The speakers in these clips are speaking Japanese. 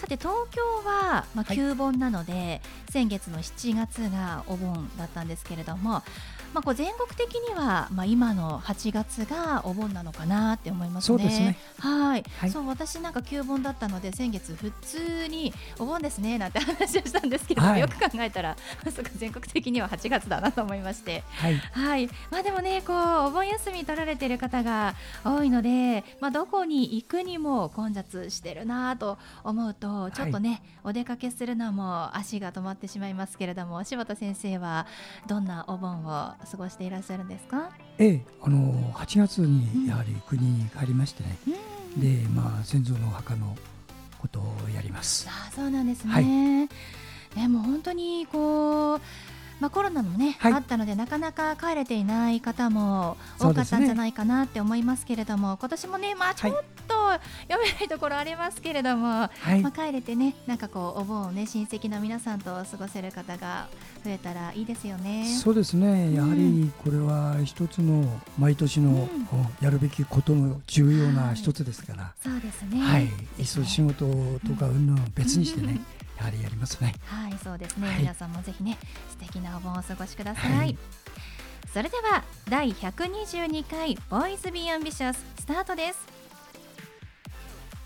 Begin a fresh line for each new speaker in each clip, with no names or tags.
さて東京は、まあ、旧盆なので、はい、先月の7月がお盆だったんですけれどもまあ、こう全国的には、まあ、今の8月がお盆なのかなって思いますね。
そうですね。
はい、はい、そう私なんか旧盆だったので先月普通にお盆ですねなんて話をしたんですけど、はい、よく考えたら全国的には8月だなと思いまして、はい、はい、まあ、でもねこうお盆休み取られている方が多いので、まあ、どこに行くにも混雑してるなと思うとちょっとね、お出かけするのも足が止まってしまいますけれども柴田先生はどんなお盆を過ごしていらっしゃるんですか？
ええ、あの8月にやはり国に帰りましてね、うん、でまあ先祖のお墓のことをやります。
あそうなんですね、はい、でも本当にこうまあ、コロナもね、はい、あったのでなかなか帰れていない方も多かったんじゃないかなって思いますけれども、ね、今年もね、まあ、ちょっと読めないところありますけれども、はい、まあ、帰れてねなんかこうお盆をね親戚の皆さんと過ごせる方が増えたらいいですよね。
そうですね。やはりこれは一つの毎年のやるべきことの重要な一つですから、
うん、そうですね、
はい、いっそ仕事とかうん別にしてね、やはりやりますね。
はいそうですね、はい、皆さんもぜひね素敵なお盆をお過ごしください、はい、それでは第122回ボーイズビーアンビシャススタートです。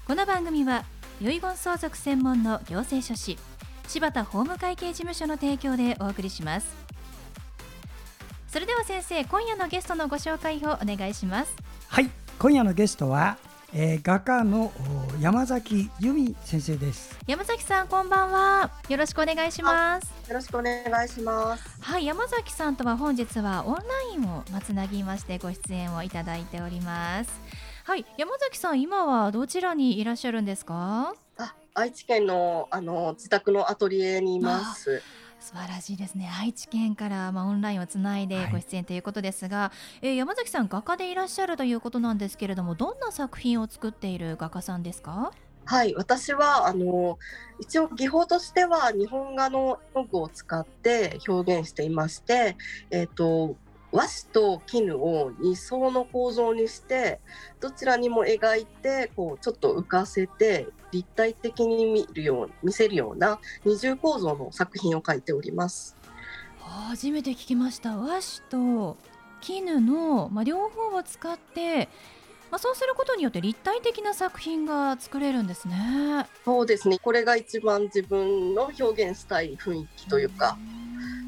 この番組は遺言相続専門の行政書士柴田法務会計事務所の提供でお送りします。それでは先生今夜のゲストのご紹介をお願いします。
はい今夜のゲストはえー、画家の山崎由美先生です。
山崎さんこんばんは。よろしくお願いします。
よろしくお願いします。
はい山崎さんとは本日はオンラインをつなぎましてご出演をいただいております。はい山崎さん今はどちらにいらっしゃるんですか？
あ愛知県のあの自宅のアトリエにいます
素晴らしいですね。愛知県から、まあ、オンラインをつないでご出演ということですが、はい、えー、山崎さん画家でいらっしゃるということなんですけれどもどんな作品を作っている画家さんですか？
はい私はあの一応技法としては日本画の絵具を使って表現していまして、えーと和紙と絹を2層の構造にしてどちらにも描いてこうちょっと浮かせて立体的に見るよう見せるような二重構造の作品を描いております。
初めて聞きました和紙と絹の、まあ、両方を使ってまあ、そうすることによって立体的な作品が作れるんですね。
そうですね。これが一番自分の表現したい雰囲気というか、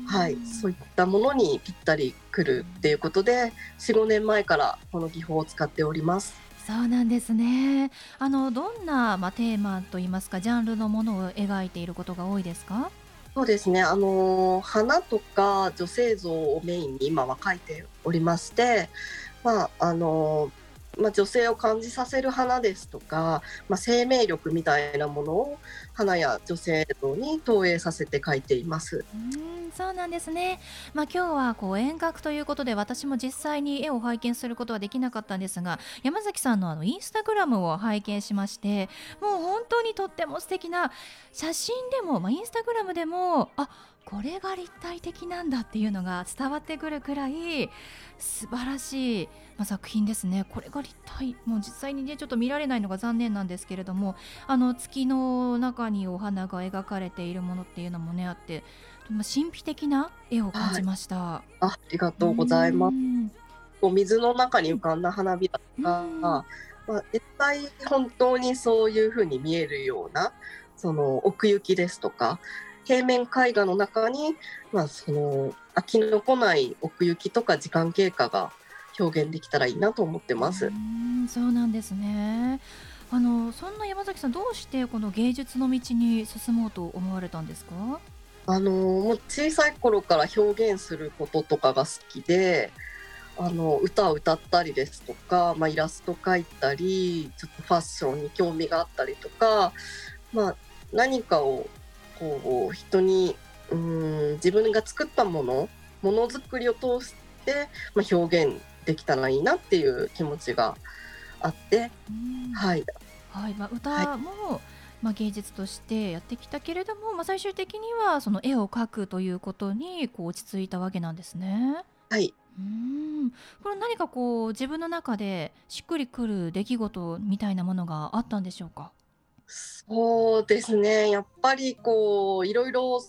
はい、そういったものにぴったりくるっていうことで45年前からこの技法を使っております。
そうなんですね。あのどんなまあ、テーマといいますかジャンルのものを描いていることが多いですか？
そうですね。あの花とか女性像をメインに今は描いておりまして、まああのまあ、女性を感じさせる花ですとか、まあ、生命力みたいなものを花や女性像に投影させて描いています。
うんそうなんですね、まあ、今日はこう遠隔ということで私も実際に絵を拝見することはできなかったんですが山崎さんのあのインスタグラムを拝見しましてもう本当にとっても素敵な写真でも、まあ、インスタグラムでもあこれが立体的なんだっていうのが伝わってくるくらい素晴らしい、まあ、作品ですね。これが立体もう実際にねちょっと見られないのが残念なんですけれどもあの月の中にお花が描かれているものっていうのもねあって神秘的な絵を感じました。は
い、ありがとうございます。こう水の中に浮かんだ花びらとか、まあ、絶対本当にそういうふうに見えるようなその奥行きですとか平面絵画の中に、まあ、その飽きのこない奥行きとか時間経過が表現できたらいいなと思ってます。
うんそうなんですねあのそんな山崎さんどうしてこの芸術の道に進もうと思われたんですか？
あのもう小さい頃から表現することとかが好きであの歌を歌ったりですとか、まあ、イラスト描いたりちょっとファッションに興味があったりとか、まあ、何かをこう人にうん自分が作ったものものづくりを通して、まあ、表現できたらいいなっていう気持ちがあって、はい、
はいまあ、歌も、はい。まあ、芸術としてやってきたけれども、まあ、最終的にはその絵を描くということにこう落ち着いたわけなんですね。
はい。
うん。これ何かこう自分の中でしっくりくる出来事みたいなものがあったんでしょうか？
そうですね。やっぱりこういろいろ、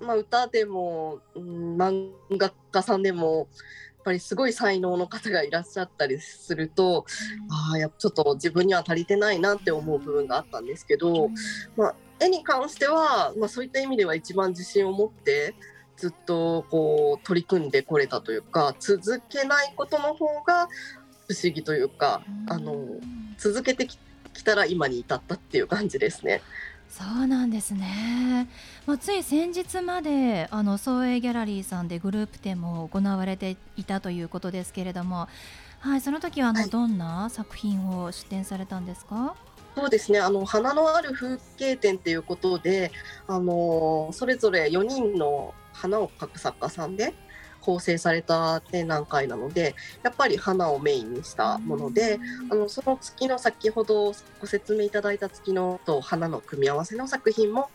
まあ、歌でも、うん、漫画家さんでもぱりすごい才能の方がいらっしゃったりすると、ああやちょっと自分には足りてないなって思う部分があったんですけど、まあ、絵に関しては、まあ、そういった意味では一番自信を持ってずっとこう取り組んでこれたというか続けないことの方が不思議というか、あの続けてきたら今に至ったっていう感じですね。
そうなんですね、まあ、つい先日まであの創営ギャラリーさんでグループ展も行われていたということですけれども、はい、その時はあの、はい、どんな作品を出展されたんですか？
そうですね。あの花のある風景展ということであのそれぞれ4人の花を描く作家さんで構成された展覧会なのでやっぱり花をメインにしたものであのその月の先ほどご説明いただいた月のと花の組み合わせの作品も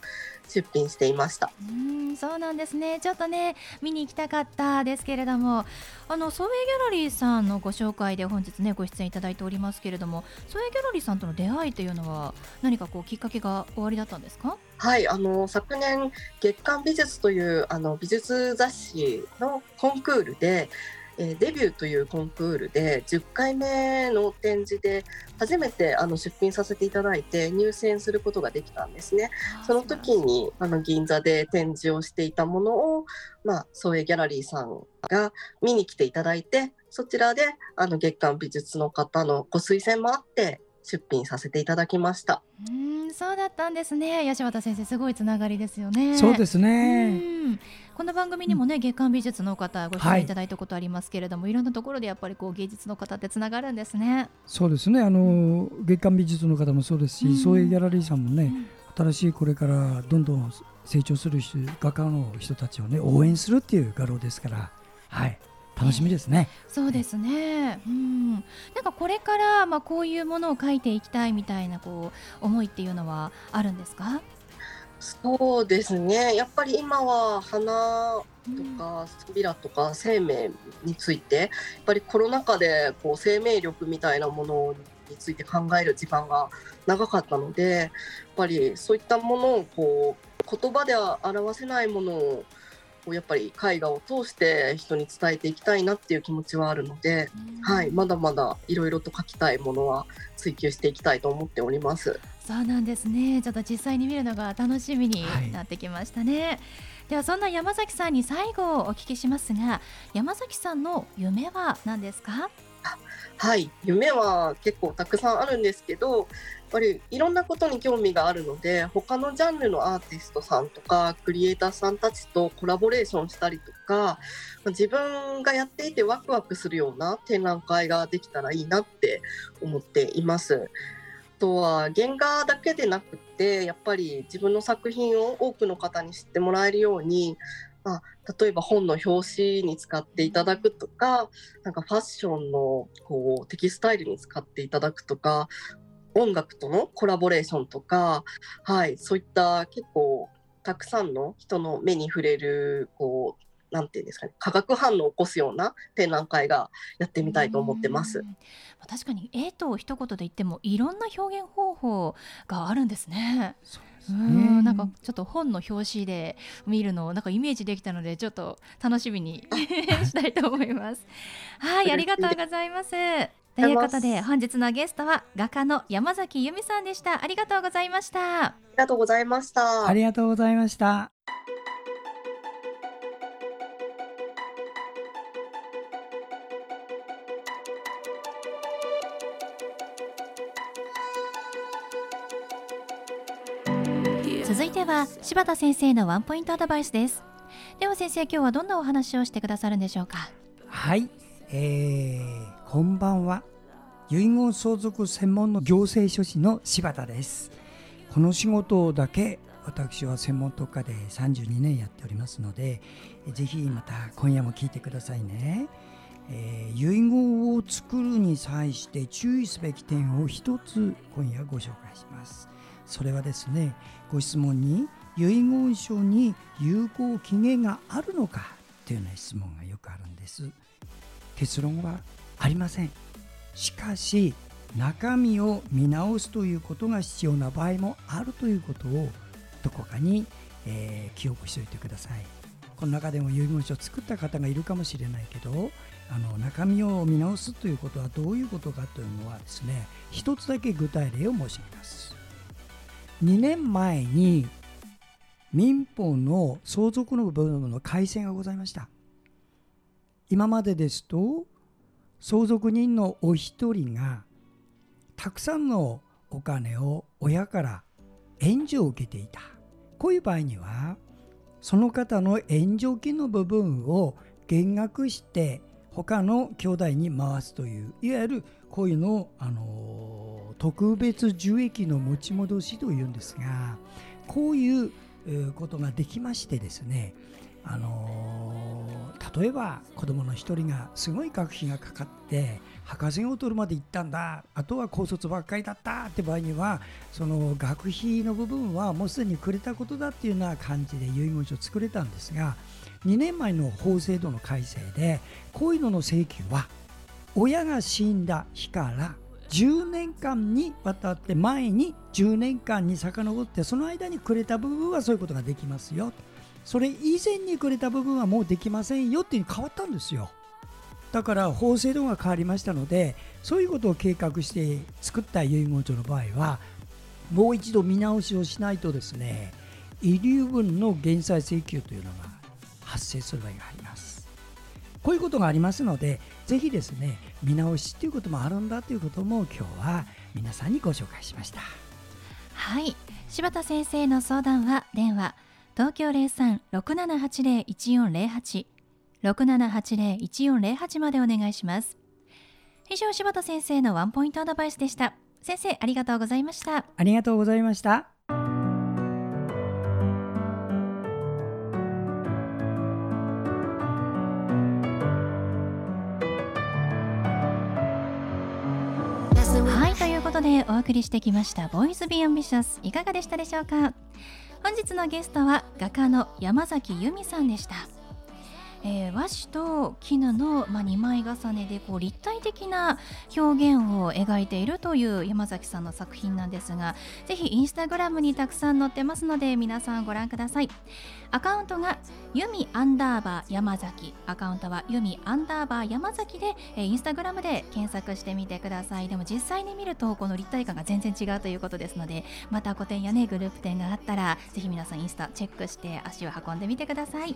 出品していました。
うんそうなんですね。ちょっとね見に行きたかったですけれども。あのソウェイギャラリーさんのご紹介で本日ねご出演いただいておりますけれどもソウェイギャラリーさんとの出会いというのは何かこうきっかけが終わりだったんですか？
はいあの昨年月刊美術というあの美術雑誌のコンクールでえー、デビューというコンクールで10回目の展示で初めてあの出品させていただいて入選することができたんですね。その時にあの銀座で展示をしていたものを、まあ、創営ギャラリーさんが見に来ていただいてそちらであの月間美術の方のご推薦もあって出品させていただきました。
うんそうだったんですね。八幡先生すごいつながりですよね。
そうですね。
この番組にもね、月刊美術の方ご出演いただいたことありますけれども、はい、いろんなところでやっぱりこう芸術の方ってつながるんですね。
そうですね。あの月刊美術の方もそうですし、そういうギャラリーさんもね、新しいこれからどんどん成長する画家の人たちをね応援するっていう画廊ですから、はい。楽しみですね。
そうですね。うん。なんかこれからまあこういうものを書いていきたいみたいなこう思いっていうのはあるんですか？
そうですね。やっぱり今は花とかビラとか生命について、やっぱりコロナ禍でこう生命力みたいなものについて考える時間が長かったので、やっぱりそういったものをこう言葉では表せないものをやっぱり絵画を通して人に伝えていきたいなっていう気持ちはあるので、はい、まだまだいろいろと描きたいものは追求していきたいと思っております。
そうなんですね。ちょっと実際に見るのが楽しみになってきましたね。はい、ではそんな山崎さんに最後お聞きしますが、山崎さんの夢は何ですか？
はい夢は結構たくさんあるんですけどぱりいろんなことに興味があるので他のジャンルのアーティストさんとかクリエイターさんたちとコラボレーションしたりとか自分がやっていてワクワクするような展覧会ができたらいいなって思っています。あとは原画だけでなくてやっぱり自分の作品を多くの方に知ってもらえるようにまあ、例えば本の表紙に使っていただくとかなんかファッションのこうテキスタイルに使っていただくとか音楽とのコラボレーションとか、はい、そういった結構たくさんの人の目に触れるこうなんていうんですかね化学反応を起こすような展覧会がやってみたいと思ってます。
確かに絵と一言で言ってもいろんな表現方法があるんですね。うんなんかちょっと本の表紙で見るのをなんかイメージできたのでちょっと楽しみに したいと思います。はい ありがとうございます。ということで本日のゲストは画家の山崎由美さんでした。ありがとうございました。
ありがとうございました。
ありがとうございました。
続続いては柴田先生のワンポイントアドバイスですでは先生今日はどんなお話をしてくださるんでしょうか？
はい、えー、こんばんは遺言相続専門の行政書士の柴田です。この仕事だけ私は専門特化で32年やっておりますのでぜひまた今夜も聞いてくださいね、えー、遺言を作るに際して注意すべき点を一つ今夜ご紹介します。それはですねご質問に遺言書に有効期限があるのかというような質問がよくあるんです。結論はありません。しかし中身を見直すということが必要な場合もあるということをどこかに、えー、記憶しておいてください。この中でも遺言書を作った方がいるかもしれないけどあの中身を見直すということはどういうことかというのはですね一つだけ具体例を申し上げます。2年前に民法の相続の部分の改正がございました。今までですと相続人のお一人がたくさんのお金を親から援助を受けていた。こういう場合にはその方の援助金の部分を減額して他の兄弟に回すといういわゆるこういうのを、あの特別受益の持ち戻しというんですがこういうことができましてですねあの例えば子供の一人がすごい学費がかかって博士号を取るまで行ったんだあとは高卒ばっかりだったって場合にはその学費の部分はもうすでにくれたことだっていうような感じで遺言書を作れたんですが2年前の法制度の改正でこういうのの請求は親が死んだ日から10年間にわたって前に10年間に遡ってその間にくれた部分はそういうことができますよ。それ以前にくれた部分はもうできませんよっていうに変わったんですよ。だから法制度が変わりましたのでそういうことを計画して作った遺言書の場合はもう一度見直しをしないとですね遺留分の減債請求というのが発生する場合があります。こういうことがありますのでぜひですね見直しということもあるんだということも今日は皆さんにご紹介しました。
はい。柴田先生の相談は電話東京03-6780-1408 6780-1408までお願いします。以上柴田先生のワンポイントアドバイスでした。先生ありがとうございました。
ありがとうございました
でお送りしてきましたボーイズビーアンビシャスいかがでしたでしょうか？本日のゲストは画家の山崎由美さんでした。えー、和紙と絹の、まあ、2枚重ねでこう立体的な表現を描いているという山崎さんの作品なんですがぜひインスタグラムにたくさん載ってますので皆さんご覧ください。アカウントがユミアンダーバー山崎。アカウントはユミアンダーバー山崎で、えー、インスタグラムで検索してみてください。でも実際に見るとこの立体感が全然違うということですのでまた個展やねグループ展があったらぜひ皆さんインスタチェックして足を運んでみてください。